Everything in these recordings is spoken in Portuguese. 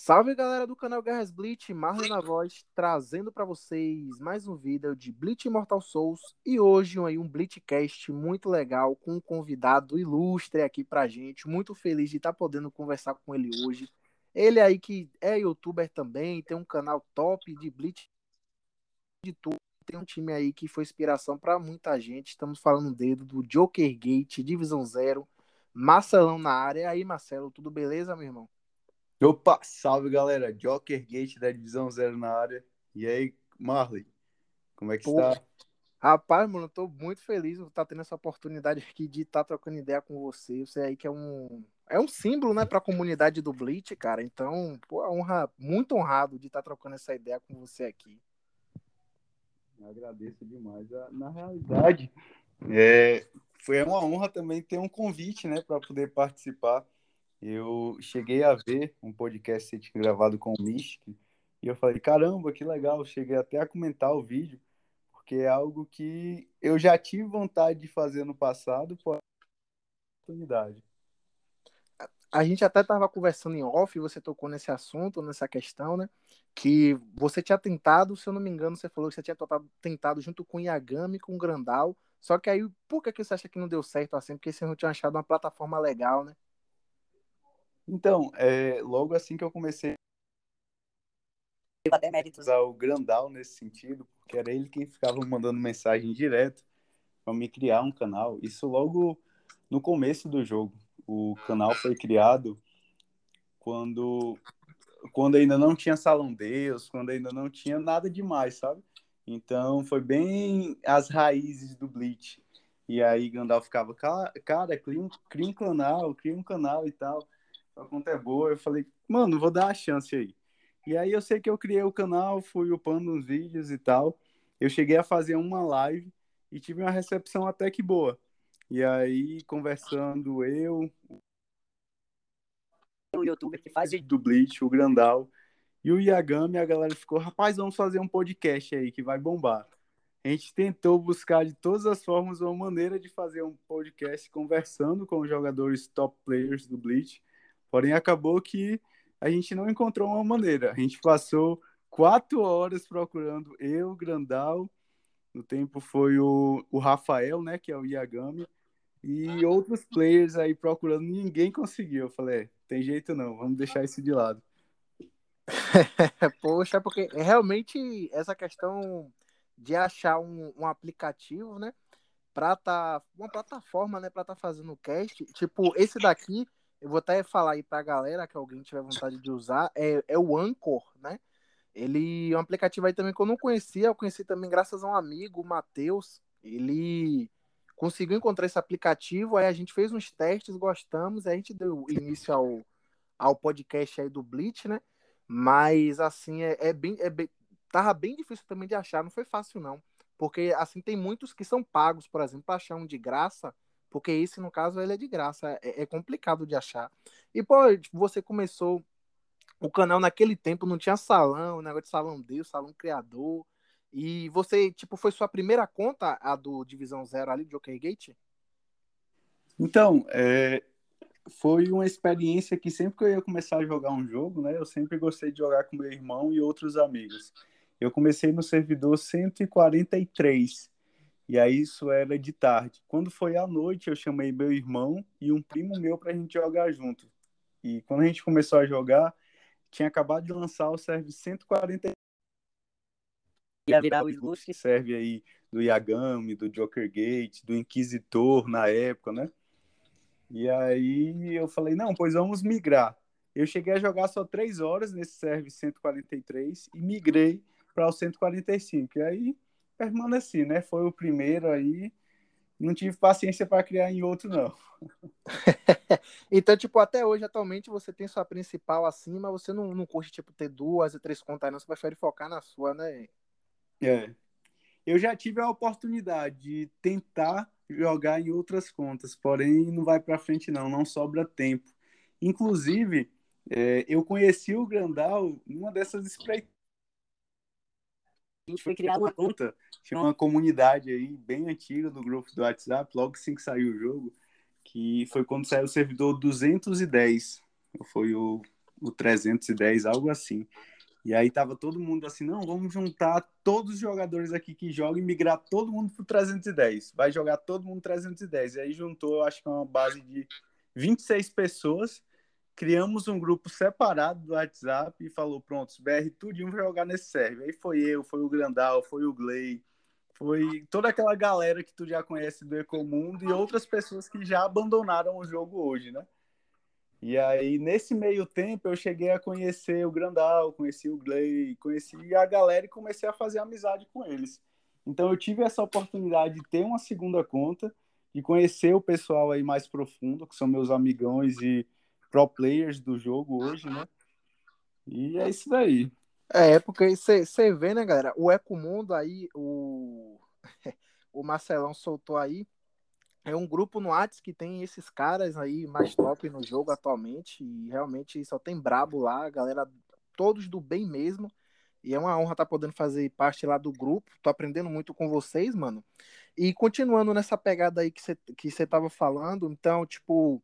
Salve galera do canal Guerras Bleach, Marlon na voz, trazendo para vocês mais um vídeo de Bleach Immortal Souls e hoje aí um Bleachcast muito legal com um convidado ilustre aqui pra gente, muito feliz de estar tá podendo conversar com ele hoje. Ele aí que é youtuber também, tem um canal top de Bleach de tudo, tem um time aí que foi inspiração para muita gente. Estamos falando dele do Joker Gate, Divisão Zero, Marcelão na área. E aí, Marcelo, tudo beleza, meu irmão? Opa, salve galera, Joker Gate da Divisão Zero na área. E aí, Marley, como é que Pô, está? Rapaz, mano, eu tô muito feliz de estar tendo essa oportunidade aqui de estar trocando ideia com você. Você aí que é um é um símbolo, né, para a comunidade do Bleach, cara. Então, pô, é honra, muito honrado de estar trocando essa ideia com você aqui. Eu agradeço demais. Na realidade, é, foi uma honra também ter um convite, né, para poder participar eu cheguei a ver um podcast que tinha gravado com o Mystic e eu falei, caramba, que legal. Cheguei até a comentar o vídeo, porque é algo que eu já tive vontade de fazer no passado, por oportunidade. A gente até estava conversando em off, você tocou nesse assunto, nessa questão, né? Que você tinha tentado, se eu não me engano, você falou que você tinha tentado junto com o Yagami, com o Grandal. Só que aí, por que, que você acha que não deu certo assim? Porque você não tinha achado uma plataforma legal, né? Então, é, logo assim que eu comecei até méritos ao Grandal nesse sentido, porque era ele quem ficava mandando mensagem direto para me criar um canal. Isso logo no começo do jogo. O canal foi criado quando quando ainda não tinha Salão Deus, quando ainda não tinha nada demais, sabe? Então foi bem as raízes do Bleach. E aí Gandalf ficava, cara, cria um, cria um canal, cria um canal e tal a conta é boa. Eu falei, mano, vou dar uma chance aí. E aí eu sei que eu criei o canal, fui upando uns vídeos e tal. Eu cheguei a fazer uma live e tive uma recepção até que boa. E aí, conversando eu, o youtuber que faz do Bleach, o Grandal, e o Yagami, a galera ficou, rapaz, vamos fazer um podcast aí que vai bombar. A gente tentou buscar de todas as formas uma maneira de fazer um podcast conversando com os jogadores top players do Bleach Porém, acabou que a gente não encontrou uma maneira. A gente passou quatro horas procurando eu, Grandal, no tempo foi o, o Rafael, né, que é o Yagami, e outros players aí procurando, ninguém conseguiu. Eu falei, é, tem jeito não, vamos deixar isso de lado. Poxa, porque realmente essa questão de achar um, um aplicativo, né, para tá uma plataforma, né, para tá fazendo o cast, tipo esse daqui eu vou até falar aí pra galera que alguém tiver vontade de usar, é, é o Anchor, né? Ele é um aplicativo aí também que eu não conhecia, eu conheci também graças a um amigo, o Matheus. Ele conseguiu encontrar esse aplicativo, aí a gente fez uns testes, gostamos, aí a gente deu início ao, ao podcast aí do Blitz, né? Mas assim, é, é, bem, é bem. Tava bem difícil também de achar, não foi fácil, não. Porque assim, tem muitos que são pagos, por exemplo, achar um de graça porque esse, no caso, ele é de graça. É, é complicado de achar. E, pô, tipo, você começou o canal naquele tempo, não tinha salão, negócio de salão Deus, salão criador. E você, tipo, foi sua primeira conta, a do Divisão Zero ali, do Joker Gate? Então, é, foi uma experiência que sempre que eu ia começar a jogar um jogo, né, eu sempre gostei de jogar com meu irmão e outros amigos. Eu comecei no servidor 143, e aí isso era de tarde. Quando foi à noite, eu chamei meu irmão e um primo meu para a gente jogar junto. E quando a gente começou a jogar, tinha acabado de lançar o serve 140 ia virar o ilustre serve aí do Yagami, do Joker Gate, do Inquisitor na época, né? E aí eu falei, não, pois vamos migrar. Eu cheguei a jogar só três horas nesse serve 143 e migrei para o 145. E aí permaneci, né? Foi o primeiro aí. Não tive paciência para criar em outro, não. então, tipo, até hoje, atualmente, você tem sua principal assim, mas você não, não curte, tipo, ter duas e três contas, não. Você prefere focar na sua, né? É. Eu já tive a oportunidade de tentar jogar em outras contas, porém não vai para frente, não. Não sobra tempo. Inclusive, é, eu conheci o Grandal numa dessas espreitadas a gente foi criar uma conta. Tinha uma comunidade aí bem antiga do grupo do WhatsApp, logo assim que saiu o jogo, que foi quando saiu o servidor 210. Foi o o 310, algo assim. E aí tava todo mundo assim, não, vamos juntar todos os jogadores aqui que jogam e migrar todo mundo pro 310. Vai jogar todo mundo 310. E aí juntou, acho que uma base de 26 pessoas. Criamos um grupo separado do WhatsApp e falou, pronto, BR tudinho vai jogar nesse server. Aí foi eu, foi o Grandal, foi o Gley, foi toda aquela galera que tu já conhece do Ecomundo e outras pessoas que já abandonaram o jogo hoje, né? E aí, nesse meio tempo, eu cheguei a conhecer o Grandal, conheci o Gley, conheci a galera e comecei a fazer amizade com eles. Então, eu tive essa oportunidade de ter uma segunda conta, de conhecer o pessoal aí mais profundo, que são meus amigões e pro players do jogo hoje, né? E é isso daí. É, porque você vê, né, galera? O Ecomundo aí, o, o Marcelão soltou aí, é um grupo no Whats que tem esses caras aí mais top no jogo atualmente. E realmente só tem brabo lá, galera, todos do bem mesmo. E é uma honra estar tá podendo fazer parte lá do grupo. Tô aprendendo muito com vocês, mano. E continuando nessa pegada aí que você que tava falando, então, tipo,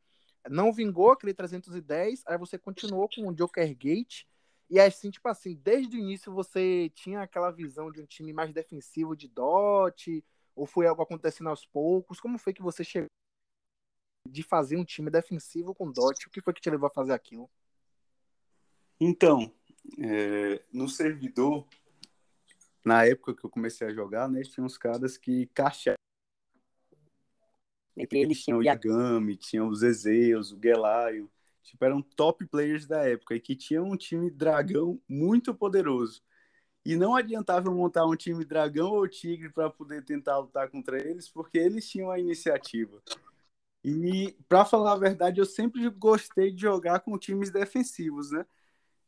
não vingou aquele 310, aí você continuou com o Joker Gate. E assim, tipo assim, desde o início você tinha aquela visão de um time mais defensivo de DOT, ou foi algo acontecendo aos poucos? Como foi que você chegou de fazer um time defensivo com DOT? O que foi que te levou a fazer aquilo? Então, é, no servidor, na época que eu comecei a jogar, né, tinha uns caras que caixavam. Entre eles tinham o Yagami, tinham os Ezeus, o Gelaio. Tipo, eram top players da época e que tinham um time dragão muito poderoso. E não adiantava montar um time dragão ou tigre para poder tentar lutar contra eles, porque eles tinham a iniciativa. E, para falar a verdade, eu sempre gostei de jogar com times defensivos, né?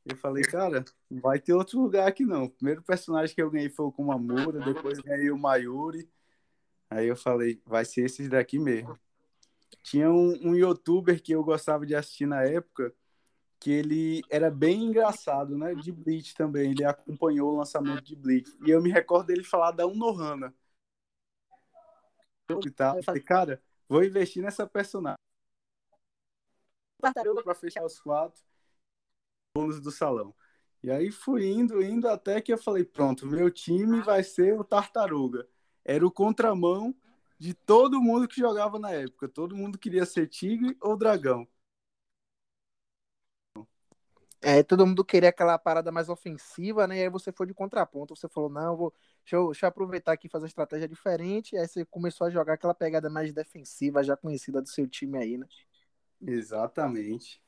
Eu falei, cara, não vai ter outro lugar aqui não. O primeiro personagem que eu ganhei foi o Kumamura, depois ganhei o Mayuri. Aí eu falei, vai ser esses daqui mesmo. Tinha um, um youtuber que eu gostava de assistir na época, que ele era bem engraçado, né? De Bleach também. Ele acompanhou o lançamento de Bleach. E eu me recordo dele falar da Unohana. E tal. Eu falei, cara, vou investir nessa personagem. Tartaruga para fechar os quatro bônus do salão. E aí fui indo, indo até que eu falei, pronto, meu time vai ser o Tartaruga. Era o contramão de todo mundo que jogava na época. Todo mundo queria ser tigre ou dragão. É, todo mundo queria aquela parada mais ofensiva, né? E aí você foi de contraponto. Você falou, não, vou, deixa, eu, deixa eu aproveitar aqui e fazer uma estratégia diferente. E aí você começou a jogar aquela pegada mais defensiva, já conhecida do seu time aí, né? Exatamente.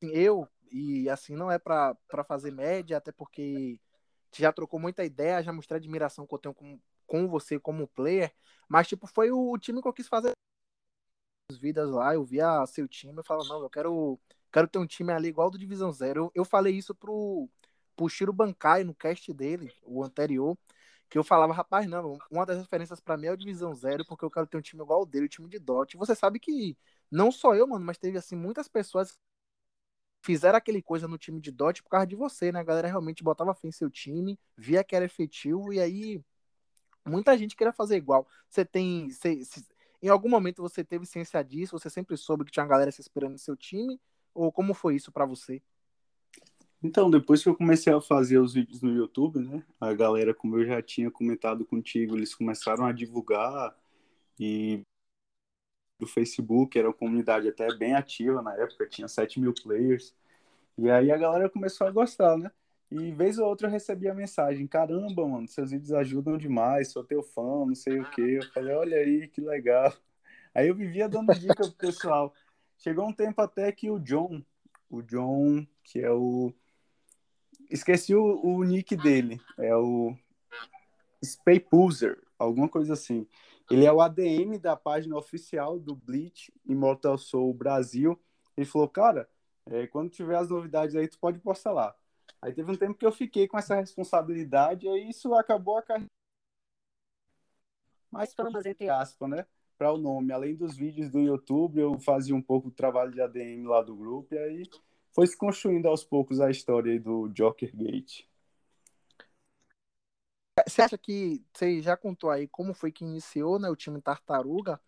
Eu, e assim, não é para fazer média, até porque já trocou muita ideia, já mostrei admiração que eu tenho com, com você como player, mas, tipo, foi o time que eu quis fazer vidas lá, eu via seu time, eu falo, não, eu quero, quero ter um time ali igual do Divisão Zero. Eu, eu falei isso pro, pro Shiro Bankai no cast dele, o anterior, que eu falava, rapaz, não, uma das referências para mim é o Divisão Zero, porque eu quero ter um time igual dele, o time de Dot. Você sabe que não só eu, mano, mas teve assim muitas pessoas fizeram aquele coisa no time de Dot por causa de você, né? A galera realmente botava fé em seu time, via que era efetivo e aí muita gente queria fazer igual. Você tem, em algum momento você teve ciência disso? Você sempre soube que tinha uma galera se inspirando no seu time? Ou como foi isso para você? Então, depois que eu comecei a fazer os vídeos no YouTube, né? A galera, como eu já tinha comentado contigo, eles começaram a divulgar e do Facebook, era uma comunidade até bem ativa na época, tinha 7 mil players. E aí a galera começou a gostar, né? E vez ou outra eu recebia a mensagem: caramba, mano, seus vídeos ajudam demais, sou teu fã, não sei o quê. Eu falei: olha aí, que legal. Aí eu vivia dando dica pro pessoal. Chegou um tempo até que o John, o John, que é o. Esqueci o, o nick dele, é o Spaypulser, alguma coisa assim. Ele é o ADM da página oficial do Bleach Immortal Soul Brasil. Ele falou, cara, é, quando tiver as novidades aí, tu pode postar lá. Aí teve um tempo que eu fiquei com essa responsabilidade e aí isso acabou a carreira. Mas famas entre aspas, né? Para o nome. Além dos vídeos do YouTube, eu fazia um pouco do trabalho de ADM lá do grupo e aí foi se construindo aos poucos a história do Joker Gate. Você acha que você já contou aí como foi que iniciou né, o time Tartaruga?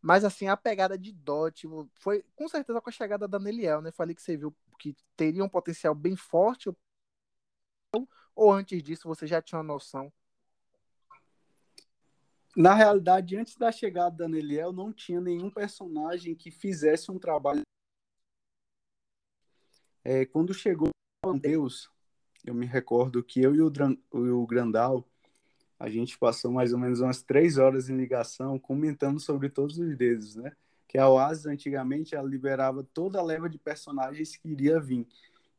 Mas assim, a pegada de Dot foi com certeza com a chegada da Neliel, né? Falei que você viu que teria um potencial bem forte. Ou antes disso você já tinha uma noção? Na realidade, antes da chegada da Neliel, não tinha nenhum personagem que fizesse um trabalho. É, quando chegou Deus, eu me recordo que eu e o, o Grandal, a gente passou mais ou menos umas três horas em ligação comentando sobre todos os dedos, né? Que a Oasis, antigamente, ela liberava toda a leva de personagens que iria vir.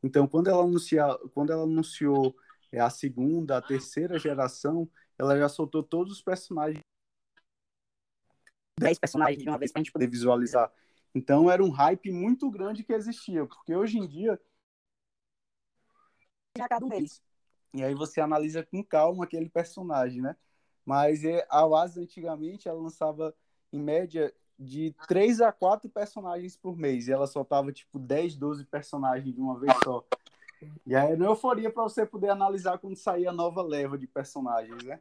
Então, quando ela, anuncia, quando ela anunciou é, a segunda, a terceira geração, ela já soltou todos os personagens. Dez personagens de uma vez para a gente poder visualizar. Então, era um hype muito grande que existia, porque hoje em dia já cada um deles. E aí você analisa com calma aquele personagem, né? Mas é, a Oasis antigamente ela lançava em média de 3 a 4 personagens por mês. E ela soltava tipo 10, 12 personagens de uma vez só. E aí era euforia para você poder analisar quando saía a nova leva de personagens, né?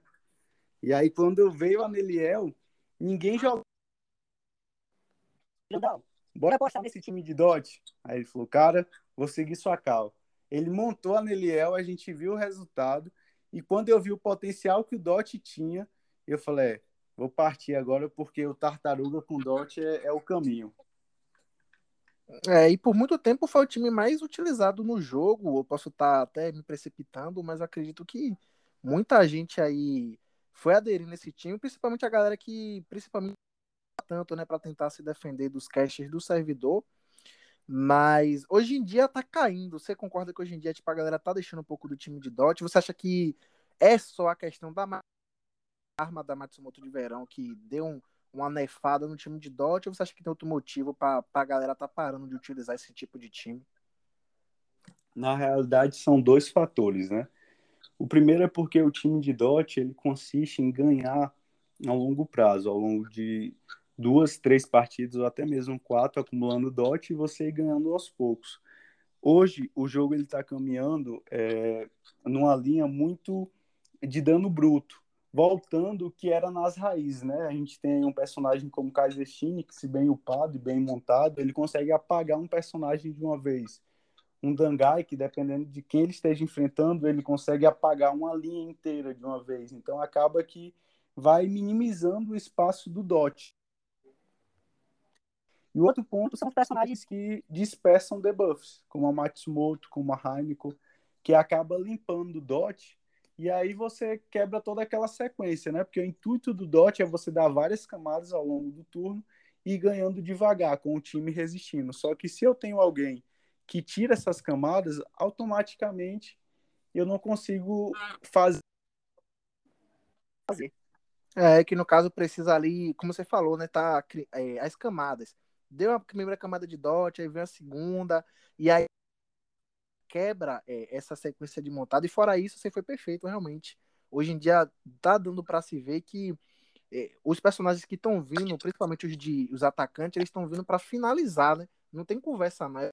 E aí quando veio a Neliel, ninguém jogou. Bora apostar nesse time de Dot? Aí ele falou, cara, vou seguir sua cal. Ele montou a Neliel, a gente viu o resultado. E quando eu vi o potencial que o Dot tinha, eu falei: é, vou partir agora porque o Tartaruga com Dot é, é, o caminho. É, e por muito tempo foi o time mais utilizado no jogo. Eu posso estar tá até me precipitando, mas acredito que muita gente aí foi aderir nesse time, principalmente a galera que, principalmente tanto, né, para tentar se defender dos caches do servidor mas hoje em dia tá caindo. Você concorda que hoje em dia tipo, a galera tá deixando um pouco do time de Dot? Você acha que é só a questão da arma da Matsumoto de verão que deu um, uma nefada no time de Dot? Ou você acha que tem outro motivo para a galera tá parando de utilizar esse tipo de time? Na realidade, são dois fatores, né? O primeiro é porque o time de Dot ele consiste em ganhar a longo prazo, ao longo de duas, três partidas ou até mesmo quatro acumulando dot e você ganhando aos poucos. Hoje o jogo ele está caminhando é, numa linha muito de dano bruto, voltando o que era nas raízes, né? A gente tem um personagem como Kaiser Shin, que se bem upado e bem montado, ele consegue apagar um personagem de uma vez. Um Dangai, que dependendo de quem ele esteja enfrentando, ele consegue apagar uma linha inteira de uma vez. Então acaba que vai minimizando o espaço do dot. E o outro ponto são os personagens que dispersam debuffs, como a Matsumoto, como a Heineken, que acaba limpando o dot, e aí você quebra toda aquela sequência, né? Porque o intuito do dot é você dar várias camadas ao longo do turno e ganhando devagar, com o time resistindo. Só que se eu tenho alguém que tira essas camadas, automaticamente eu não consigo fazer. É que no caso precisa ali, como você falou, né? Tá é, as camadas deu a primeira camada de dot, aí vem a segunda, e aí quebra é, essa sequência de montada. E fora isso, você foi perfeito, realmente. Hoje em dia tá dando para se ver que é, os personagens que estão vindo, principalmente os de os atacantes, eles estão vindo para finalizar, né? Não tem conversa mais.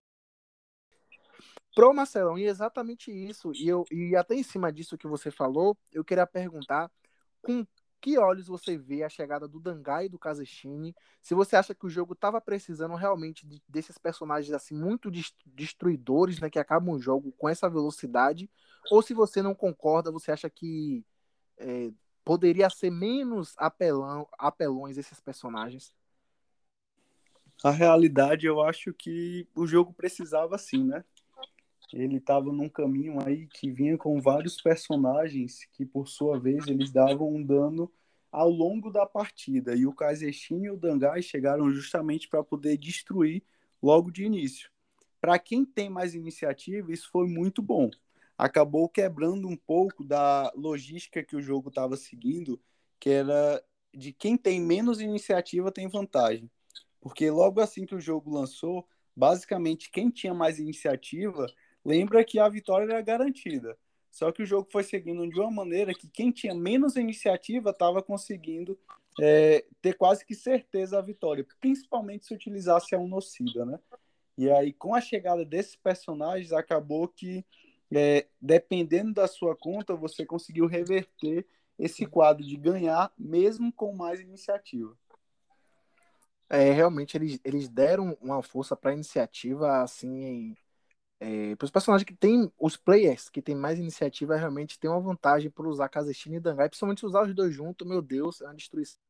Pro Marcelão, e exatamente isso, e, eu, e até em cima disso que você falou, eu queria perguntar com que olhos você vê a chegada do Dangai e do Kazeshine? Se você acha que o jogo estava precisando realmente de, desses personagens assim muito destruidores, né, que acabam o jogo com essa velocidade, ou se você não concorda, você acha que é, poderia ser menos apelão, apelões esses personagens? A realidade, eu acho que o jogo precisava sim, né? Ele estava num caminho aí que vinha com vários personagens que, por sua vez, eles davam um dano ao longo da partida. E o Kaizeshin e o Dangai chegaram justamente para poder destruir logo de início. Para quem tem mais iniciativa, isso foi muito bom. Acabou quebrando um pouco da logística que o jogo estava seguindo, que era de quem tem menos iniciativa tem vantagem. Porque logo assim que o jogo lançou, basicamente quem tinha mais iniciativa lembra que a vitória era garantida. Só que o jogo foi seguindo de uma maneira que quem tinha menos iniciativa estava conseguindo é, ter quase que certeza a vitória, principalmente se utilizasse a Unocida, né? E aí, com a chegada desses personagens, acabou que, é, dependendo da sua conta, você conseguiu reverter esse quadro de ganhar, mesmo com mais iniciativa. É, realmente eles, eles deram uma força para a iniciativa, assim, é, para os personagens que tem, os players que tem mais iniciativa, realmente tem uma vantagem por usar Kazeshin e Dangai, principalmente usar os dois juntos, meu Deus, é uma destruição.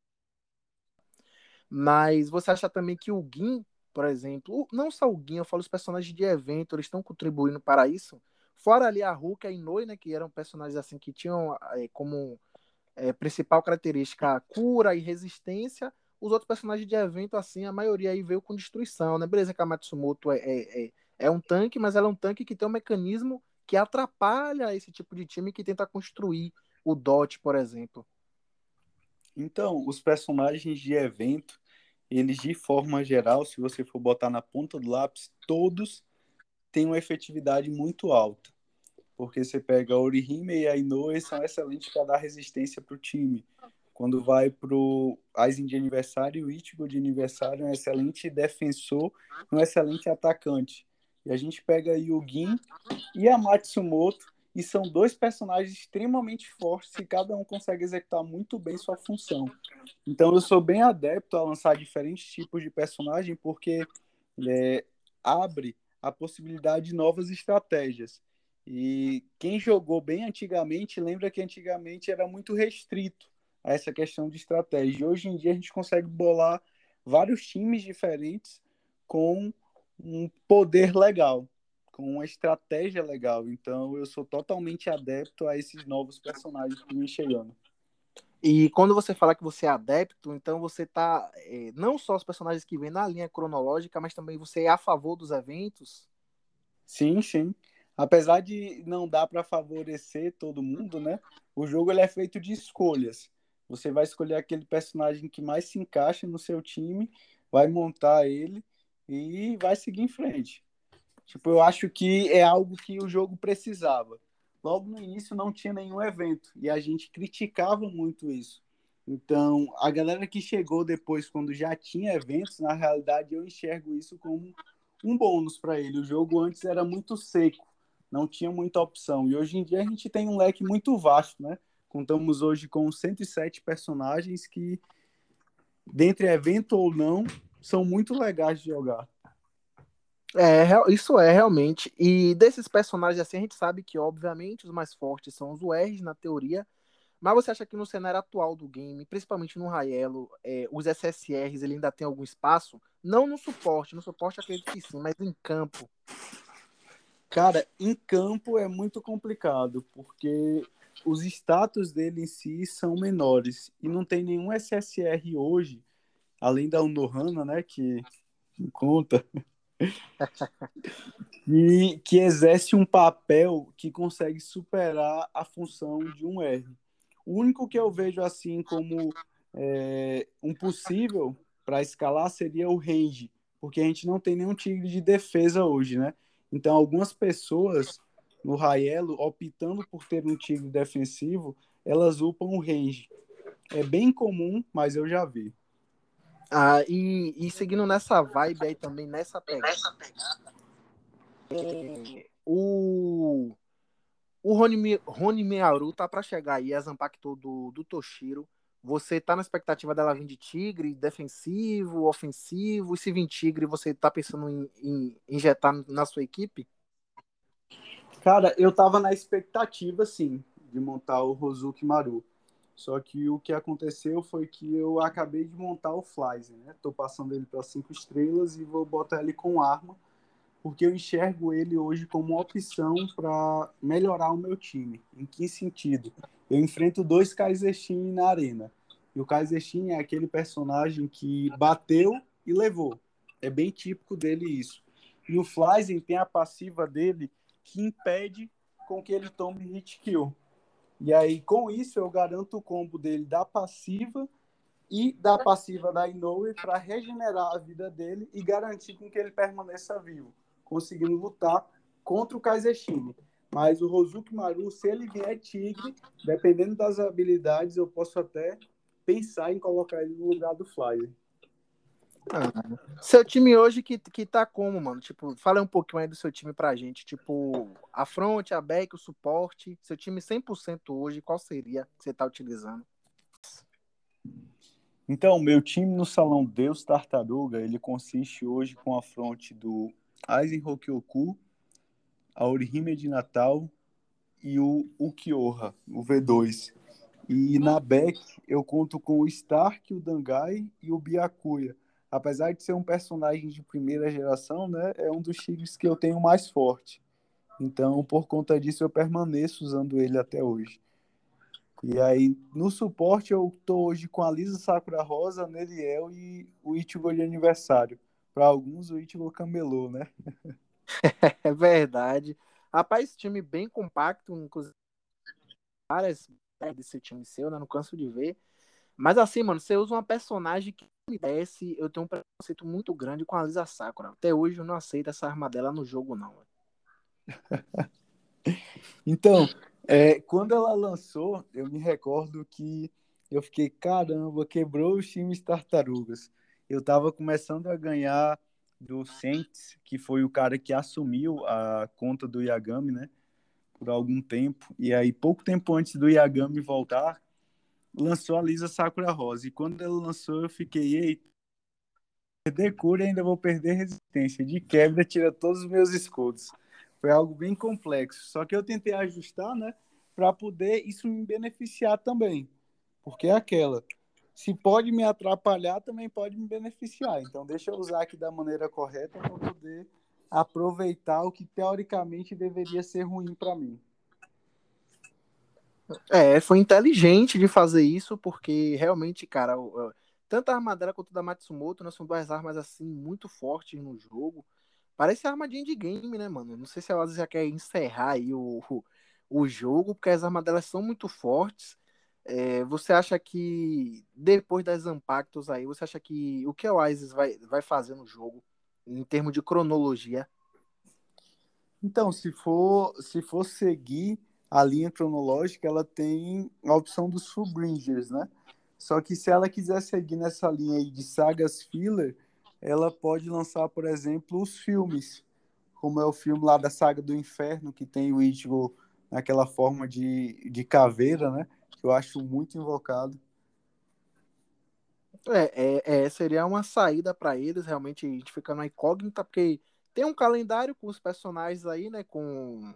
Mas você acha também que o Gin, por exemplo, não só o Gin, eu falo os personagens de evento, eles estão contribuindo para isso? Fora ali a Hulk e Inoue, né, que eram personagens assim que tinham é, como é, principal característica cura e resistência, os outros personagens de evento, assim, a maioria aí veio com destruição, né? Beleza que a Matsumoto é, é, é, um tanque, mas ela é um tanque que tem um mecanismo que atrapalha esse tipo de time que tenta construir o DOT, por exemplo. Então, os personagens de evento, eles de forma geral, se você for botar na ponta do lápis, todos têm uma efetividade muito alta. Porque você pega a Orihime e a Inoue são excelentes para dar resistência para o time. Quando vai pro Aizen de aniversário, o Ichigo de aniversário é um excelente defensor, um excelente atacante. E a gente pega a Yugin e a Matsumoto, e são dois personagens extremamente fortes e cada um consegue executar muito bem sua função. Então eu sou bem adepto a lançar diferentes tipos de personagem porque é, abre a possibilidade de novas estratégias. E quem jogou bem antigamente lembra que antigamente era muito restrito a essa questão de estratégia. Hoje em dia a gente consegue bolar vários times diferentes com um poder legal, com uma estratégia legal. Então eu sou totalmente adepto a esses novos personagens que vêm chegando. E quando você fala que você é adepto, então você tá é, não só os personagens que vêm na linha cronológica, mas também você é a favor dos eventos? Sim, sim. Apesar de não dar para favorecer todo mundo, né? O jogo ele é feito de escolhas. Você vai escolher aquele personagem que mais se encaixa no seu time, vai montar ele e vai seguir em frente. Tipo, eu acho que é algo que o jogo precisava. Logo no início não tinha nenhum evento e a gente criticava muito isso. Então, a galera que chegou depois, quando já tinha eventos, na realidade eu enxergo isso como um bônus para ele. O jogo antes era muito seco, não tinha muita opção. E hoje em dia a gente tem um leque muito vasto, né? Contamos hoje com 107 personagens que, dentre evento ou não, são muito legais de jogar. É, isso é realmente. E desses personagens assim, a gente sabe que, obviamente, os mais fortes são os URs na teoria. Mas você acha que no cenário atual do game, principalmente no Raelo, é, os SSRs ele ainda tem algum espaço? Não no suporte, no suporte acredito que sim, mas em campo. Cara, em campo é muito complicado, porque os status dele em si são menores. E não tem nenhum SSR hoje, além da Unohana, né? Que não conta. e que exerce um papel que consegue superar a função de um R. O único que eu vejo assim como é, um possível para escalar seria o range, porque a gente não tem nenhum tigre de defesa hoje, né? Então algumas pessoas no Raelo, optando por ter um tigre defensivo, elas upam o range. É bem comum, mas eu já vi. Ah, e, e seguindo nessa vibe aí também, nessa pegada. É, o o Rony, Rony Mearu tá para chegar aí, a Zampacto do, do Toshiro. Você tá na expectativa dela vir de tigre, defensivo, ofensivo? E se vir tigre, você tá pensando em, em injetar na sua equipe? Cara, eu tava na expectativa, sim, de montar o Rozuki Maru. Só que o que aconteceu foi que eu acabei de montar o Flies, né? Tô passando ele para cinco estrelas e vou botar ele com arma, porque eu enxergo ele hoje como uma opção para melhorar o meu time. Em que sentido? Eu enfrento dois Kaizeshin na arena. E o Kaizeshin é aquele personagem que bateu e levou. É bem típico dele isso. E o Flyzen tem a passiva dele que impede com que ele tome hit kill. E aí, com isso, eu garanto o combo dele da passiva e da passiva da Inoue para regenerar a vida dele e garantir com que ele permaneça vivo, conseguindo lutar contra o Kaizeshine. Mas o Rozuki Maru, se ele vier tigre, dependendo das habilidades, eu posso até pensar em colocar ele no lugar do Flyer. Ah, seu time hoje que, que tá como, mano? Tipo, fala um pouquinho aí do seu time pra gente. Tipo, a front, a back, o suporte. Seu time 100% hoje, qual seria que você tá utilizando? Então, meu time no Salão Deus Tartaruga, ele consiste hoje com a fronte do Aizen Rokyoku, a Orihime de Natal e o Ukiyoha, o V2. E na back eu conto com o Stark, o Dangai e o Byakuya. Apesar de ser um personagem de primeira geração, né, é um dos times que eu tenho mais forte. Então, por conta disso, eu permaneço usando ele até hoje. E aí, no suporte, eu tô hoje com a Lisa Sakura Rosa, Neriel e o Ichigo de aniversário. Para alguns, o Ichigo camelou, né? é verdade. Rapaz, time bem compacto, inclusive várias desse time seu, né? Não canso de ver. Mas assim, mano, você usa uma personagem que desce, eu tenho um preconceito muito grande com a Lisa Sakura. Até hoje eu não aceito essa arma dela no jogo, não. então, é, quando ela lançou, eu me recordo que eu fiquei, caramba, quebrou os times tartarugas. Eu tava começando a ganhar do Saints, que foi o cara que assumiu a conta do Yagami, né? Por algum tempo. E aí, pouco tempo antes do Yagami voltar, lançou a Lisa Sakura Rosa. E quando ela lançou, eu fiquei, eita, perder cura e ainda vou perder resistência. De quebra, tira todos os meus escudos. Foi algo bem complexo. Só que eu tentei ajustar, né? Para poder isso me beneficiar também. Porque é aquela. Se pode me atrapalhar, também pode me beneficiar. Então, deixa eu usar aqui da maneira correta para poder aproveitar o que teoricamente deveria ser ruim para mim. É, foi inteligente de fazer isso, porque realmente, cara, tanto a armadura quanto a da Matsumoto né, são duas armas assim muito fortes no jogo. Parece arma de endgame, né, mano? Não sei se ela já quer encerrar aí o, o, o jogo, porque as armas delas são muito fortes. É, você acha que depois das impactos aí, você acha que o que o Isis vai, vai fazer no jogo em termos de cronologia? Então, se for se for seguir a linha cronológica, ela tem a opção dos Fullbringers, né? Só que se ela quiser seguir nessa linha aí de sagas filler, ela pode lançar, por exemplo, os filmes, como é o filme lá da Saga do Inferno, que tem o Ichigo naquela forma de, de caveira, né? Que eu acho muito invocado. É, é, é seria uma saída para eles, realmente a gente fica na incógnita, porque tem um calendário com os personagens aí, né? Com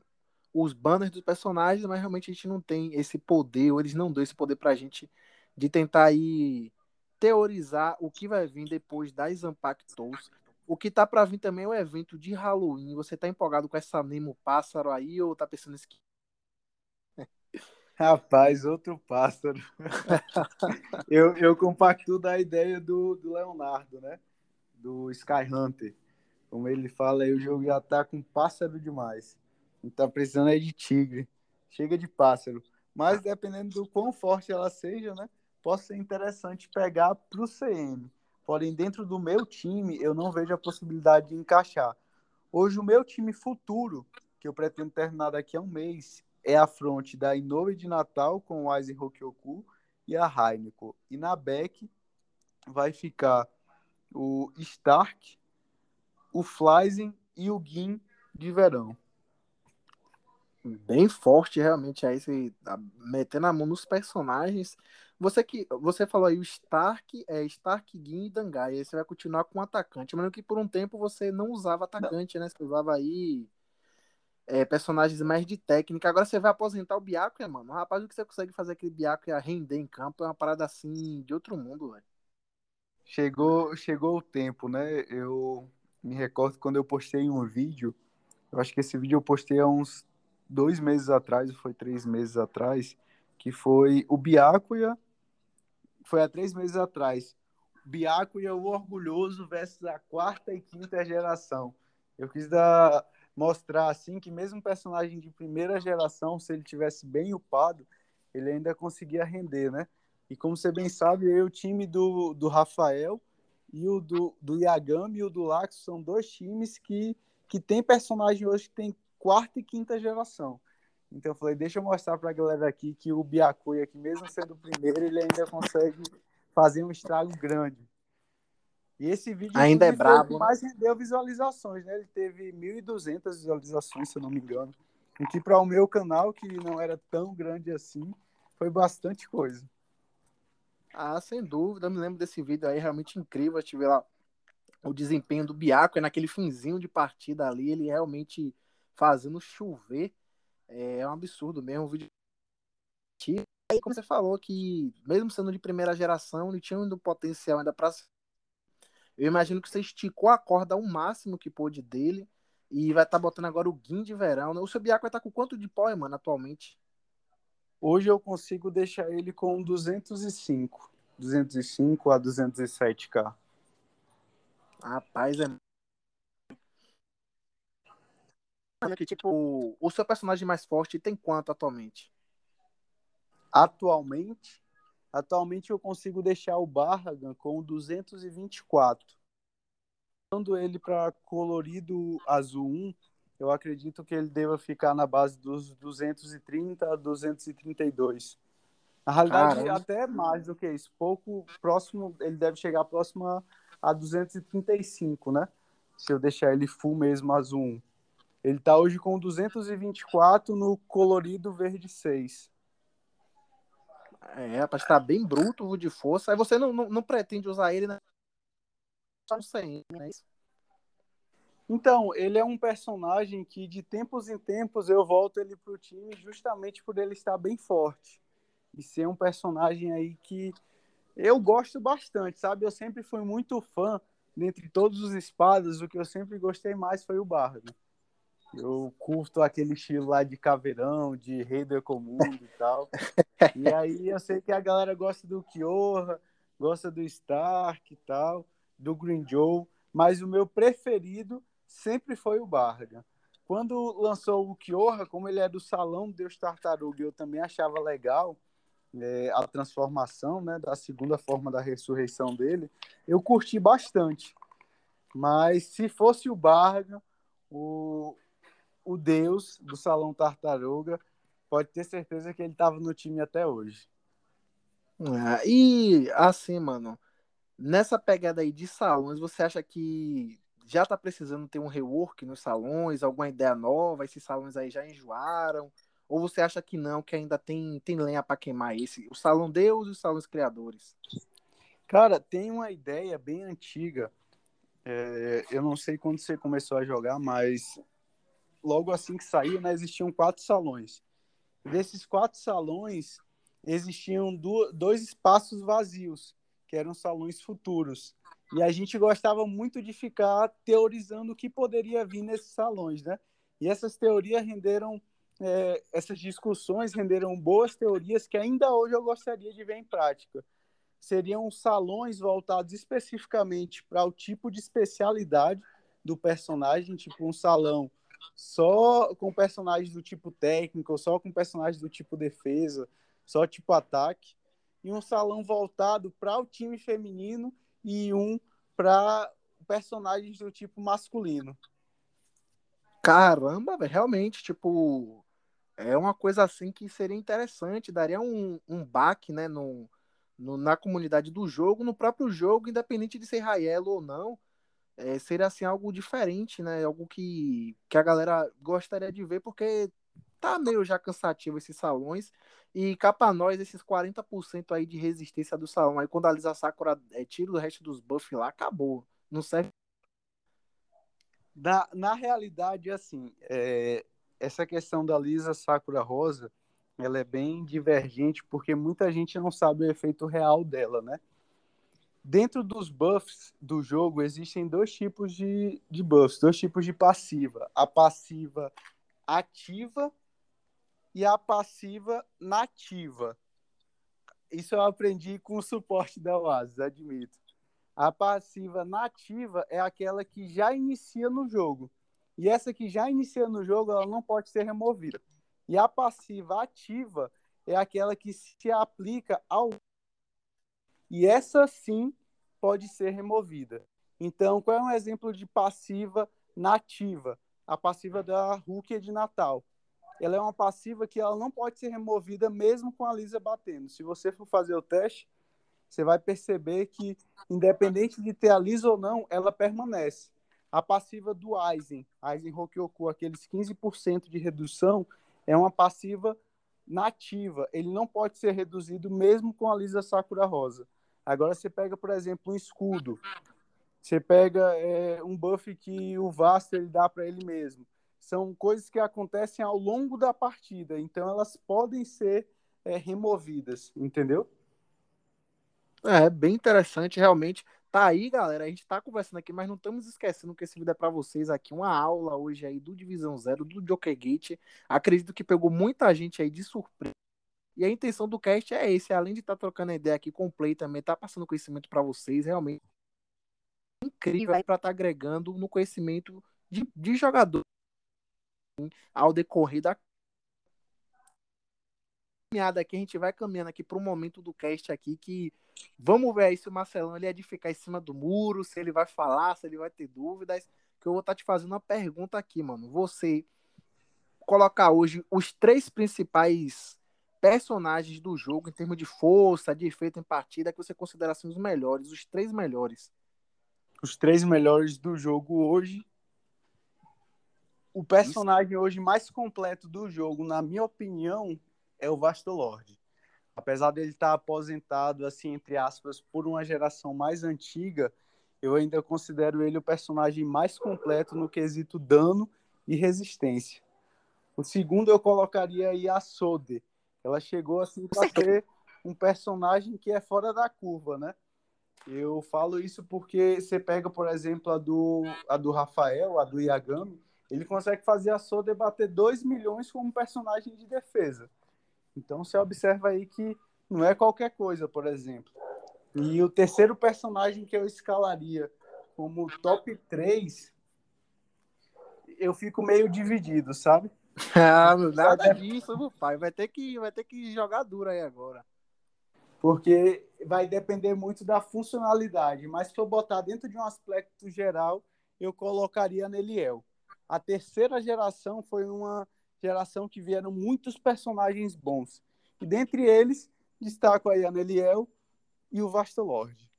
os banners dos personagens, mas realmente a gente não tem esse poder, ou eles não dão esse poder pra gente de tentar aí teorizar o que vai vir depois das Impactos. O que tá para vir também é o evento de Halloween. Você tá empolgado com essa Nemo pássaro aí ou tá pensando que Rapaz, outro pássaro. eu, eu compacto da ideia do, do Leonardo, né? Do Sky Hunter. Como ele fala aí, o jogo já tá com pássaro demais. Tá precisando aí de tigre. Chega de pássaro. Mas dependendo do quão forte ela seja, né? pode ser interessante pegar para o CM. Porém, dentro do meu time, eu não vejo a possibilidade de encaixar. Hoje, o meu time futuro, que eu pretendo terminar daqui a um mês, é a fronte da Inoue de Natal com o Aizen Rokyoku e a Heineken. E na back vai ficar o Stark, o Flyzen e o Gin de verão bem forte realmente aí, se metendo a mão nos personagens. Você que você falou aí o Stark, é Stark, Gin e Dangai, aí você vai continuar com o atacante, mas que por um tempo você não usava atacante, não. né? Você usava aí é, personagens mais de técnica. Agora você vai aposentar o Byakuya, mano. Rapaz, o que você consegue fazer aquele Byakuya render em campo é uma parada assim de outro mundo, velho. Chegou, chegou o tempo, né? Eu me recordo quando eu postei um vídeo. Eu acho que esse vídeo eu postei há uns dois meses atrás, foi três meses atrás, que foi o Biacuia, foi há três meses atrás, Biacuia, o orgulhoso versus a quarta e quinta geração. Eu quis dar, mostrar assim que mesmo um personagem de primeira geração, se ele tivesse bem upado, ele ainda conseguia render, né? E como você bem sabe, eu, o time do, do Rafael e o do, do Yagami e o do Lax são dois times que, que tem personagem hoje que tem quarta e quinta geração. Então eu falei, deixa eu mostrar para a galera aqui que o Biacuia, que mesmo sendo o primeiro, ele ainda consegue fazer um estrago grande. E esse vídeo ainda é brabo, né? mais rendeu visualizações, né? Ele teve 1.200 visualizações, se eu não me engano. O que para o meu canal, que não era tão grande assim, foi bastante coisa. Ah, sem dúvida, eu me lembro desse vídeo aí, realmente incrível. Gente vê lá o desempenho do Biaco, é naquele finzinho de partida ali, ele realmente fazendo chover. É, é um absurdo mesmo. O vídeo. E como você falou, que mesmo sendo de primeira geração, ele tinha um potencial ainda para. Eu imagino que você esticou a corda ao máximo que pôde dele. E vai estar tá botando agora o Guin de verão. Né? O seu Biaco vai estar tá com quanto de pó, mano, atualmente? Hoje eu consigo deixar ele com 205. 205 a 207k. Rapaz, é. Que, tipo, o seu personagem mais forte tem quanto atualmente? Atualmente, atualmente eu consigo deixar o Barragan com 224. Dando ele para colorido azul 1, eu acredito que ele deva ficar na base dos 230 a 232. Na realidade, Caramba. até mais do que isso. Pouco próximo, ele deve chegar próximo a, a 235, né? Se eu deixar ele full mesmo azul 1. Ele tá hoje com 224 no colorido verde 6. É, rapaz, tá bem bruto o de força. Aí você não, não, não pretende usar ele, né? Só 100, né? Então, ele é um personagem que de tempos em tempos eu volto ele pro time justamente por ele estar bem forte. E ser um personagem aí que eu gosto bastante, sabe? Eu sempre fui muito fã, dentre todos os espadas, o que eu sempre gostei mais foi o Bardo. Eu curto aquele estilo lá de caveirão, de rei do Ecomundo e tal. e aí eu sei que a galera gosta do Kiorra, gosta do Stark e tal, do Green Joe, mas o meu preferido sempre foi o Barga. Quando lançou o Kiorra, como ele é do Salão Deus Tartaruga, eu também achava legal é, a transformação, né, da segunda forma da ressurreição dele, eu curti bastante. Mas se fosse o Barga, o, o Deus do Salão Tartaruga, pode ter certeza que ele estava no time até hoje. É, e assim, mano, nessa pegada aí de salões, você acha que já tá precisando ter um rework nos salões, alguma ideia nova? Esses salões aí já enjoaram? Ou você acha que não, que ainda tem, tem lenha para queimar esse? O Salão Deus e os Salões Criadores? Cara, tem uma ideia bem antiga. É, eu não sei quando você começou a jogar, mas logo assim que saiu, né, existiam quatro salões. Desses quatro salões, existiam dois espaços vazios, que eram salões futuros. E a gente gostava muito de ficar teorizando o que poderia vir nesses salões, né? E essas teorias renderam, é, essas discussões renderam boas teorias que ainda hoje eu gostaria de ver em prática. Seriam salões voltados especificamente para o tipo de especialidade do personagem, tipo um salão só com personagens do tipo técnico, só com personagens do tipo defesa, só tipo ataque, e um salão voltado para o time feminino e um para personagens do tipo masculino. Caramba, realmente, tipo, é uma coisa assim que seria interessante, daria um, um baque, né, no, no, na comunidade do jogo, no próprio jogo, independente de ser Raelo ou não, é, seria assim algo diferente, né, algo que, que a galera gostaria de ver, porque tá meio já cansativo esses salões, e cá pra nós, esses 40% aí de resistência do salão, aí quando a Lisa Sakura é, tira o resto dos buffs lá, acabou. Não serve. Na, na realidade, assim, é, essa questão da Lisa Sakura Rosa, ela é bem divergente, porque muita gente não sabe o efeito real dela, né? Dentro dos buffs do jogo, existem dois tipos de, de buffs, dois tipos de passiva. A passiva ativa e a passiva nativa. Isso eu aprendi com o suporte da Oasis, admito. A passiva nativa é aquela que já inicia no jogo. E essa que já inicia no jogo, ela não pode ser removida. E a passiva ativa é aquela que se aplica ao. E essa sim pode ser removida. Então, qual é um exemplo de passiva nativa? A passiva da Rookie de Natal ela é uma passiva que ela não pode ser removida mesmo com a Lisa batendo. Se você for fazer o teste, você vai perceber que, independente de ter a Lisa ou não, ela permanece. A passiva do Aizen, Aizen Rokyoku, aqueles 15% de redução, é uma passiva nativa, ele não pode ser reduzido mesmo com a Lisa Sakura Rosa. Agora você pega, por exemplo, um escudo. Você pega é, um buff que o Vasto ele dá para ele mesmo. São coisas que acontecem ao longo da partida, então elas podem ser é, removidas, entendeu? É, bem interessante, realmente. Tá aí, galera. A gente tá conversando aqui, mas não estamos esquecendo que esse vídeo é para vocês aqui. Uma aula hoje aí do Divisão Zero, do Joker Gate. Acredito que pegou muita gente aí de surpresa. E a intenção do cast é esse, além de estar tá trocando ideia aqui com o Play também, tá passando conhecimento para vocês, realmente incrível para estar tá agregando no conhecimento de, de jogador ao decorrer da caminhada aqui, a gente vai caminhando aqui para o momento do cast aqui que vamos ver aí se o Marcelão ele é de ficar em cima do muro, se ele vai falar, se ele vai ter dúvidas, que eu vou estar tá te fazendo uma pergunta aqui, mano. Você colocar hoje os três principais personagens do jogo em termos de força, de efeito em partida que você considera assim, os melhores, os três melhores. Os três melhores do jogo hoje. O personagem Isso. hoje mais completo do jogo, na minha opinião, é o Vastolord. Apesar dele estar aposentado, assim, entre aspas, por uma geração mais antiga, eu ainda considero ele o personagem mais completo no quesito dano e resistência. O segundo eu colocaria aí a Sode. Ela chegou assim para ser um personagem que é fora da curva, né? Eu falo isso porque você pega, por exemplo, a do, a do Rafael, a do Yagami, ele consegue fazer a Sode bater 2 milhões como personagem de defesa. Então você observa aí que não é qualquer coisa, por exemplo. E o terceiro personagem que eu escalaria como top 3, eu fico meio dividido, sabe? Ah, nada disso, meu pai. Vai ter, que, vai ter que jogar duro aí agora. Porque vai depender muito da funcionalidade. Mas se eu botar dentro de um aspecto geral, eu colocaria Neliel. A terceira geração foi uma geração que vieram muitos personagens bons. E dentre eles, destaco aí a Neliel e o Vastolord.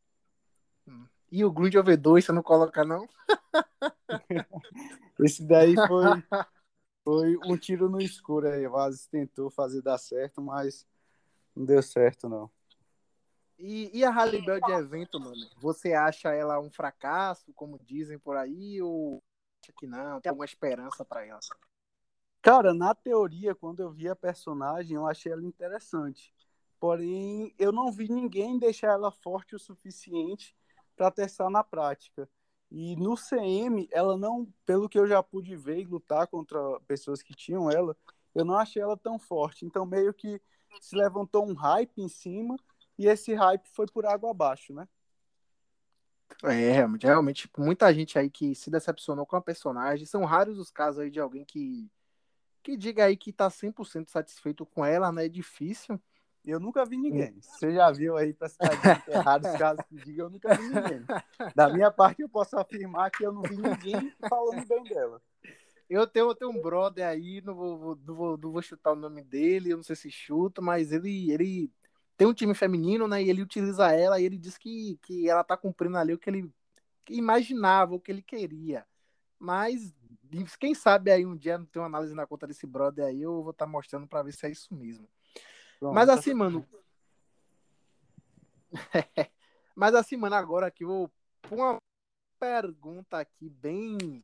Hum. E o Glood OV2, você não coloca, não? Esse daí foi, foi um tiro no escuro aí. O Vaz tentou fazer dar certo, mas não deu certo, não. E, e a Halibel de evento, mano? Você acha ela um fracasso, como dizem por aí, ou acha que não? Tem alguma esperança para ela? Cara, na teoria, quando eu vi a personagem, eu achei ela interessante. Porém, eu não vi ninguém deixar ela forte o suficiente para testar na prática. E no CM, ela não, pelo que eu já pude ver e lutar contra pessoas que tinham ela, eu não achei ela tão forte. Então, meio que se levantou um hype em cima e esse hype foi por água abaixo, né? É, realmente, realmente, muita gente aí que se decepcionou com a personagem. São raros os casos aí de alguém que que diga aí que tá 100% satisfeito com ela, né? É difícil. Eu nunca vi ninguém. Você já viu aí para cidade é raros casos que diga, eu nunca vi ninguém. Da minha parte, eu posso afirmar que eu não vi ninguém falando bem dela. Eu tenho, eu tenho um brother aí, não vou, não, vou, não vou chutar o nome dele, eu não sei se chuta, mas ele, ele tem um time feminino, né? E ele utiliza ela e ele diz que, que ela tá cumprindo ali o que ele imaginava, o que ele queria. Mas quem sabe aí um dia não tem uma análise na conta desse brother aí, eu vou estar tá mostrando para ver se é isso mesmo. Pronto. Mas assim, mano. Mas assim, mano, agora aqui vou uma pergunta aqui bem.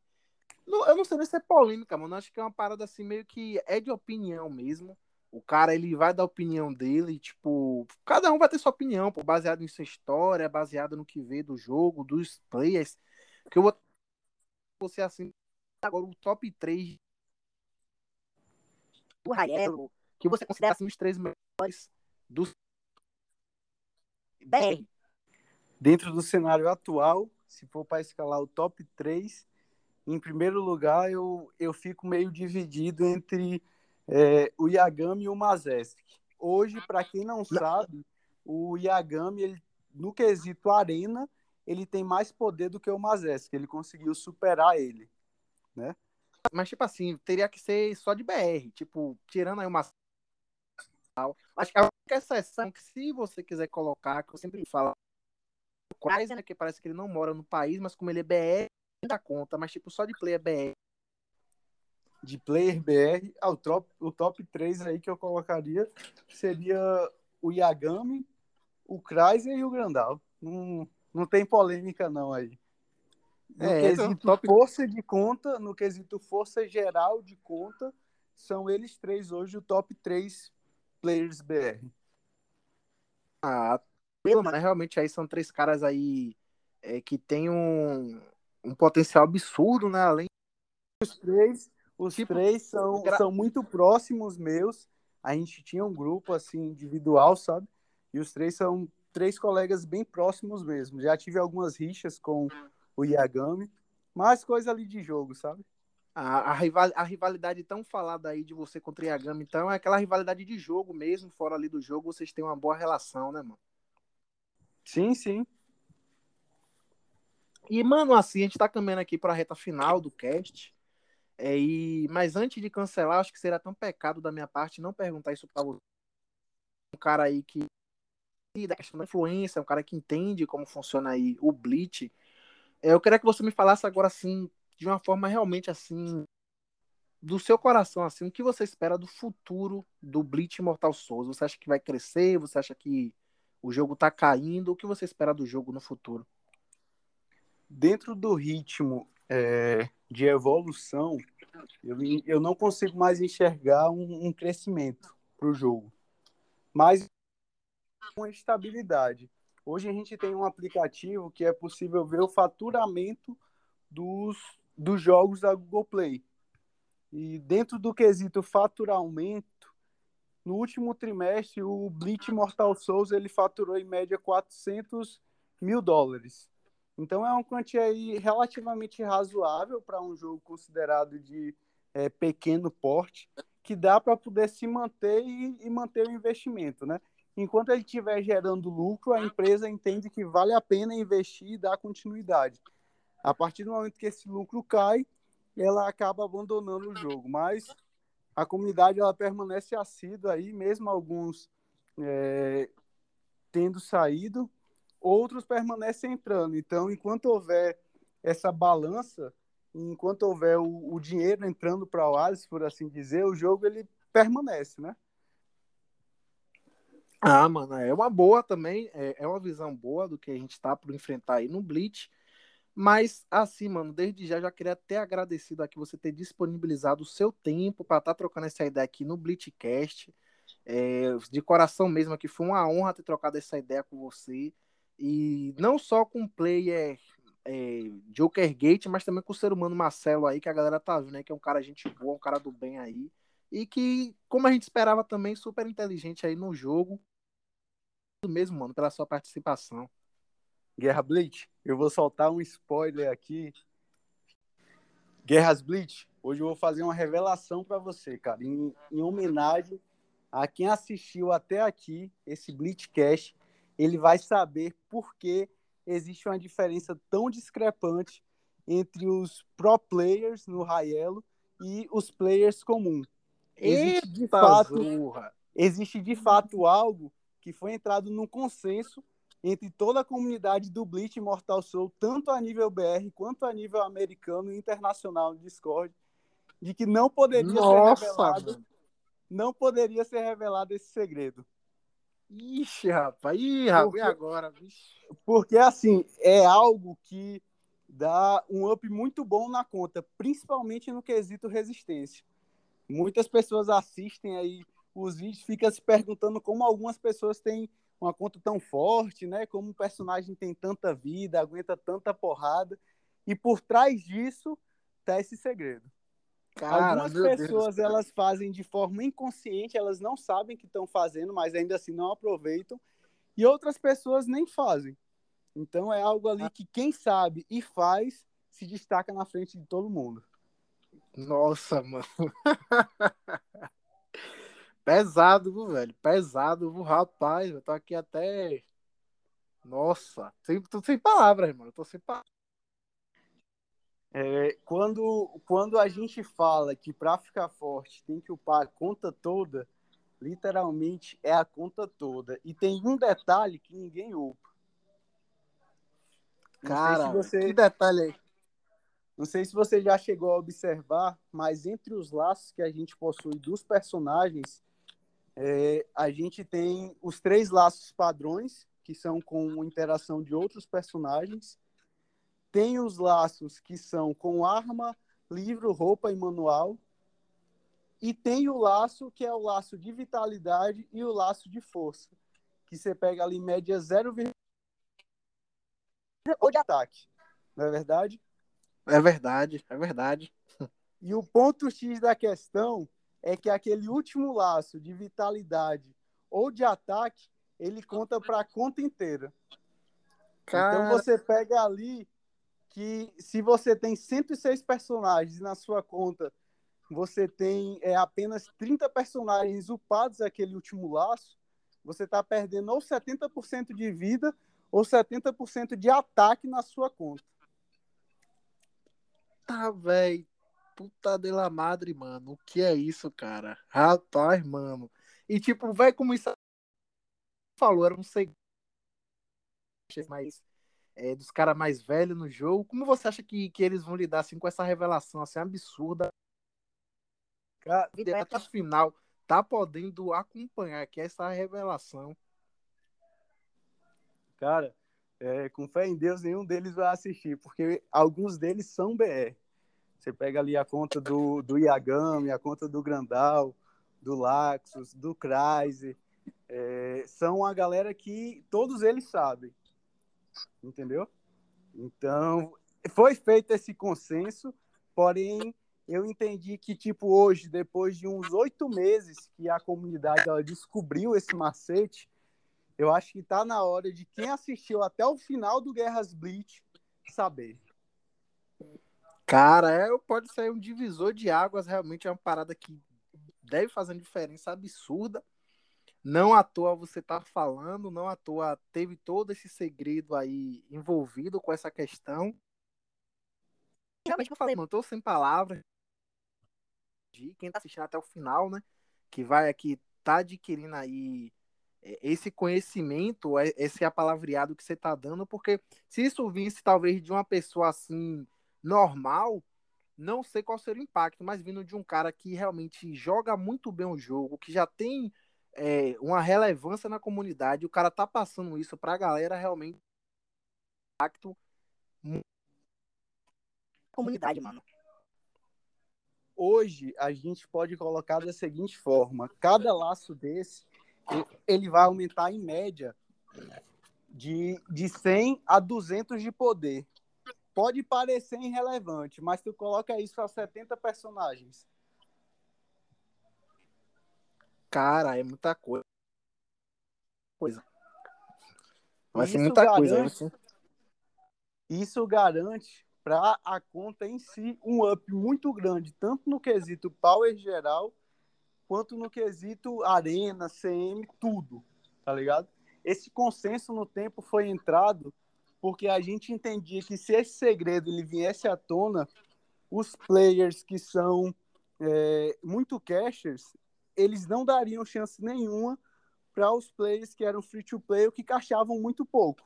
Eu não sei nem se é polêmica, mano. Acho que é uma parada assim meio que é de opinião mesmo. O cara ele vai dar a opinião dele, tipo, cada um vai ter sua opinião, pô, baseado em sua história, baseado no que vê do jogo, dos players. Que eu vou você assim agora o top 3 do Raelo, que você considera assim, os três melhores do BR. Dentro do cenário atual, se for para escalar o top 3, em primeiro lugar eu, eu fico meio dividido entre é, o Yagami e o Mazesk. Hoje, para quem não sabe, o Yagami, ele, no quesito arena, ele tem mais poder do que o Mazesk. Ele conseguiu superar ele né? Mas, tipo assim, teria que ser só de BR, tipo, tirando aí uma. Acho que a única exceção que, se você quiser colocar, que eu sempre falo, quase, né, que parece que ele não mora no país, mas como ele é BR, dá conta, mas, tipo, só de play é BR. de player BR. Ah, o, top, o top 3 aí que eu colocaria seria o Yagami, o Kreiser e o Grandal. Não, não tem polêmica não aí. No é, quesito top... força de conta, no quesito força geral de conta, são eles três hoje o top 3 players BR. Ah, mas realmente aí são três caras aí é, que tem um, um potencial absurdo, né? Além os três, os tipo, três são, gra... são muito próximos meus. A gente tinha um grupo assim individual, sabe? E os três são três colegas bem próximos mesmo. Já tive algumas rixas com o Yagami, mas coisa ali de jogo, sabe? A, a, rival, a rivalidade tão falada aí de você contra o Yagami, então, é aquela rivalidade de jogo mesmo, fora ali do jogo, vocês têm uma boa relação, né, mano? Sim, sim. E, mano, assim, a gente tá caminhando aqui pra reta final do cast. É, e... Mas antes de cancelar, acho que seria tão pecado da minha parte não perguntar isso pra você. Um cara aí que. da questão da influência, um cara que entende como funciona aí o Bleach. É, eu queria que você me falasse agora, assim, de uma forma realmente assim do seu coração assim, o que você espera do futuro do Bleach Mortal Souls? Você acha que vai crescer? Você acha que o jogo tá caindo? O que você espera do jogo no futuro? Dentro do ritmo é, de evolução, eu, eu não consigo mais enxergar um, um crescimento para o jogo, mas uma estabilidade. Hoje a gente tem um aplicativo que é possível ver o faturamento dos dos jogos da Google Play. E dentro do quesito faturamento, no último trimestre, o Bleach Mortal Souls ele faturou em média 400 mil dólares. Então é uma quantia aí relativamente razoável para um jogo considerado de é, pequeno porte, que dá para poder se manter e, e, manter o investimento, né? Enquanto ele estiver gerando lucro, a empresa entende que vale a pena investir e dar continuidade. A partir do momento que esse lucro cai, ela acaba abandonando o jogo. Mas a comunidade ela permanece assídua aí, mesmo alguns é, tendo saído, outros permanecem entrando. Então, enquanto houver essa balança, enquanto houver o, o dinheiro entrando para o Alice, por assim dizer, o jogo ele permanece, né? Ah, mano, é uma boa também, é, é uma visão boa do que a gente está por enfrentar aí no Bleach. Mas, assim, mano, desde já já queria até agradecido aqui você ter disponibilizado o seu tempo para estar tá trocando essa ideia aqui no Blitzcast. É, de coração mesmo aqui, foi uma honra ter trocado essa ideia com você. E não só com o player é, Joker Gate, mas também com o ser humano Marcelo aí, que a galera tá vendo, né? Que é um cara gente boa, um cara do bem aí. E que, como a gente esperava também, super inteligente aí no jogo. Mesmo, mano, pela sua participação. Guerra Bleach, eu vou soltar um spoiler aqui. Guerras Bleach, hoje eu vou fazer uma revelação para você, cara, em, em, homenagem a quem assistiu até aqui esse Bleachcast, ele vai saber por que existe uma diferença tão discrepante entre os pro players no Raielo e os players comuns. Existe de fato, existe de fato algo que foi entrado num consenso entre toda a comunidade do Bleach Mortal Soul, tanto a nível BR quanto a nível americano e internacional no Discord, de que não poderia Nossa, ser revelado, mano. não poderia ser revelado esse segredo. Ixi, rapaz, Ih, rapaz, porque, e agora? Bicho? Porque, assim, é algo que dá um up muito bom na conta, principalmente no quesito resistência. Muitas pessoas assistem aí os vídeos, ficam se perguntando como algumas pessoas têm uma conta tão forte, né? Como um personagem tem tanta vida, aguenta tanta porrada. E por trás disso tá esse segredo. Cara, Algumas pessoas Deus, elas fazem de forma inconsciente, elas não sabem que estão fazendo, mas ainda assim não aproveitam. E outras pessoas nem fazem. Então é algo ali que quem sabe e faz se destaca na frente de todo mundo. Nossa, mano. Pesado, velho? Pesado? Rapaz, eu tô aqui até. Nossa, sem, tô sem palavras, mano. Eu tô sem palavras. É, quando, quando a gente fala que para ficar forte tem que upar a conta toda, literalmente é a conta toda. E tem um detalhe que ninguém upa. Cara, se você... que detalhe aí? Não sei se você já chegou a observar, mas entre os laços que a gente possui dos personagens, é, a gente tem os três laços padrões, que são com interação de outros personagens. Tem os laços que são com arma, livro, roupa e manual. E tem o laço que é o laço de vitalidade e o laço de força, que você pega ali em média 0, ou de ataque. Não é verdade? É verdade, é verdade. E o ponto X da questão é que aquele último laço de vitalidade ou de ataque, ele conta para a conta inteira. Então, Cara... Então você pega ali que se você tem 106 personagens na sua conta, você tem é, apenas 30 personagens upados aquele último laço, você está perdendo ou 70% de vida ou 70% de ataque na sua conta. Tá, velho. Puta de la madre, mano. O que é isso, cara? Rapaz, mano. E tipo, vai como isso falou, era um segredo mais é, dos caras mais velhos no jogo. Como você acha que, que eles vão lidar assim, com essa revelação assim, absurda? Cara, até o final, tá podendo acompanhar que essa revelação. Cara, é, com fé em Deus, nenhum deles vai assistir, porque alguns deles são BR. Você pega ali a conta do, do Iagami, a conta do Grandal, do Laxus, do Kreise. É, são a galera que todos eles sabem. Entendeu? Então, foi feito esse consenso, porém, eu entendi que, tipo, hoje, depois de uns oito meses que a comunidade ela descobriu esse macete, eu acho que tá na hora de quem assistiu até o final do Guerras Bleach saber. Cara, é, pode ser um divisor de águas, realmente é uma parada que deve fazer uma diferença absurda. Não à toa você tá falando, não à toa teve todo esse segredo aí envolvido com essa questão. Realmente eu falei, mano, tô sem palavras. Quem tá assistindo até o final, né? Que vai aqui tá adquirindo aí é, esse conhecimento, é, esse apalavreado que você está dando, porque se isso visse talvez de uma pessoa assim normal, não sei qual seria o impacto, mas vindo de um cara que realmente joga muito bem o jogo, que já tem é, uma relevância na comunidade, o cara tá passando isso para a galera realmente impacto comunidade, mano. Hoje a gente pode colocar da seguinte forma: cada laço desse ele vai aumentar em média de, de 100 a 200 de poder. Pode parecer irrelevante, mas tu coloca isso a 70 personagens. Cara, é muita coisa. coisa. Vai ser muita garante, coisa. Assim. Isso garante para a conta em si um up muito grande, tanto no quesito power geral quanto no quesito arena, CM, tudo, tá ligado? Esse consenso no tempo foi entrado porque a gente entendia que se esse segredo ele viesse à tona, os players que são é, muito cashers, eles não dariam chance nenhuma para os players que eram free to play ou que caixavam muito pouco.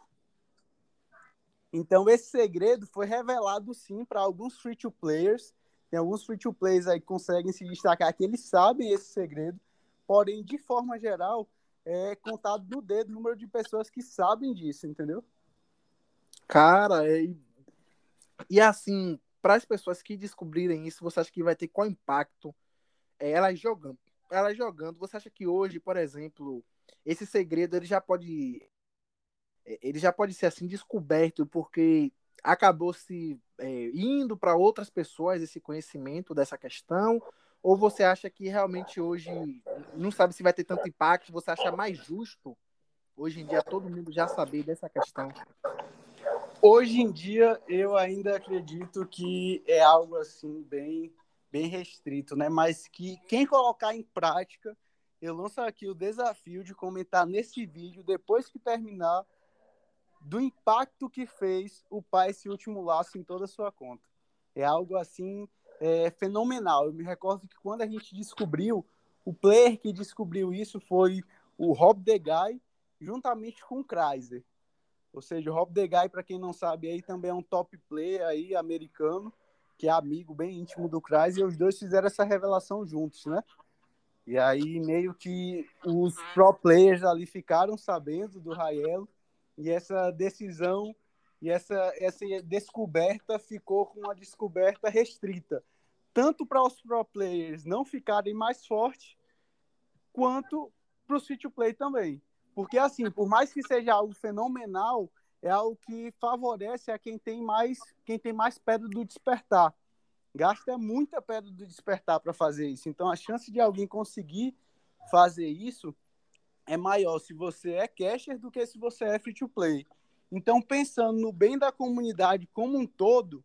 Então esse segredo foi revelado sim para alguns free to players tem alguns free-to-plays aí que conseguem se destacar que eles sabem esse segredo, porém, de forma geral, é contado no dedo o número de pessoas que sabem disso, entendeu? Cara, é... e assim, para as pessoas que descobrirem isso, você acha que vai ter qual impacto é, elas jogando? Elas jogando, você acha que hoje, por exemplo, esse segredo ele já pode é, ele já pode ser assim descoberto porque acabou se é, indo para outras pessoas esse conhecimento dessa questão? Ou você acha que realmente hoje não sabe se vai ter tanto impacto? Você acha mais justo hoje em dia todo mundo já saber dessa questão? Hoje em dia eu ainda acredito que é algo assim bem bem restrito, né? Mas que quem colocar em prática, eu lanço aqui o desafio de comentar nesse vídeo depois que terminar do impacto que fez o pai esse último laço em toda a sua conta. É algo assim é, fenomenal. Eu me recordo que quando a gente descobriu, o player que descobriu isso foi o Rob The Guy, juntamente com o Chrysler. Ou seja, o Rob Guy, para quem não sabe, aí também é um top player aí americano. que é amigo bem íntimo do Kraz, e os dois fizeram essa revelação juntos, né? E aí meio que os pro players ali ficaram sabendo do Raelo e essa decisão e essa, essa descoberta ficou com uma descoberta restrita, tanto para os pro players não ficarem mais fortes, quanto para free to play também. Porque assim, por mais que seja algo fenomenal, é algo que favorece a quem tem mais, quem tem mais pedra do despertar. Gasta muita pedra do despertar para fazer isso. Então a chance de alguém conseguir fazer isso é maior se você é cacher do que se você é free to play. Então, pensando no bem da comunidade como um todo,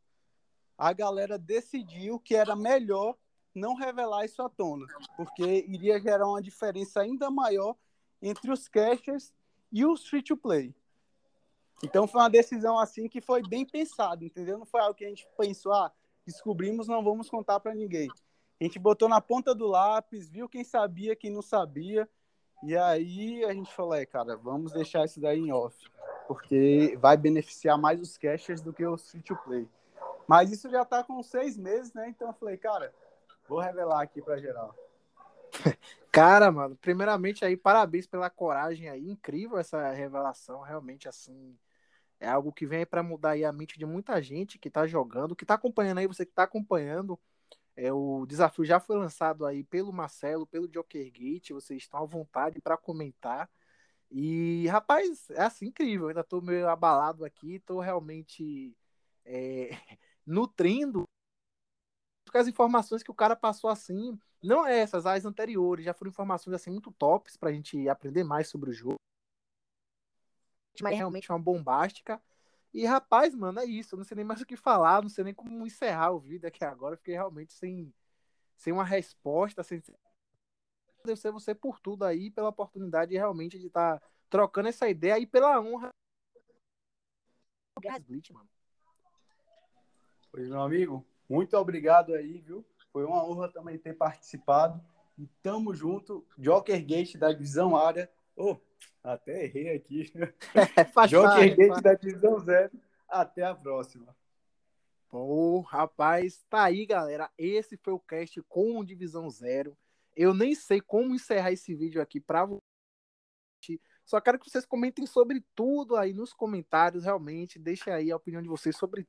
a galera decidiu que era melhor não revelar isso à tona, porque iria gerar uma diferença ainda maior entre os cashers e os free to play. Então foi uma decisão assim que foi bem pensada, entendeu? Não foi algo que a gente pensou, ah, descobrimos, não vamos contar para ninguém. A gente botou na ponta do lápis, viu quem sabia, quem não sabia, e aí a gente falou, é, cara, vamos deixar isso daí em off, porque vai beneficiar mais os cashers do que os free to play. Mas isso já tá com seis meses, né? Então eu falei, cara, vou revelar aqui para geral. Cara, mano, primeiramente aí, parabéns pela coragem aí, incrível essa revelação, realmente assim, é algo que vem para mudar aí a mente de muita gente que tá jogando, que tá acompanhando aí, você que tá acompanhando, é, o desafio já foi lançado aí pelo Marcelo, pelo Jokergate, vocês estão à vontade para comentar. E, rapaz, é assim incrível, ainda tô meio abalado aqui, tô realmente é, nutrindo as informações que o cara passou assim, não é essas, as anteriores, já foram informações assim muito tops pra gente aprender mais sobre o jogo. Mas é realmente uma bombástica. E rapaz, mano, é isso. Eu não sei nem mais o que falar, não sei nem como encerrar o vídeo aqui agora. Fiquei realmente sem, sem uma resposta, sem agradecer você por tudo aí, pela oportunidade realmente de estar tá trocando essa ideia e pela honra. mano. Pois, meu amigo, muito obrigado aí, viu? Foi uma honra também ter participado. E tamo junto. Joker Gate da divisão área. Oh, até errei aqui. É, Joker Gate da divisão zero. Até a próxima. Pô, rapaz, tá aí, galera. Esse foi o cast com Divisão Zero. Eu nem sei como encerrar esse vídeo aqui pra você. Só quero que vocês comentem sobre tudo aí nos comentários, realmente. Deixem aí a opinião de vocês sobre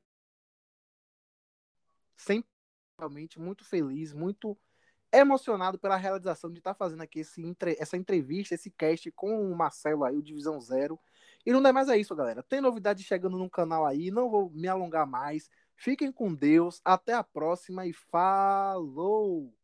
sempre realmente muito feliz, muito emocionado pela realização de estar tá fazendo aqui esse, essa entrevista, esse cast com o Marcelo aí, o Divisão Zero. E não é mais é isso, galera. Tem novidade chegando no canal aí, não vou me alongar mais. Fiquem com Deus, até a próxima e falou!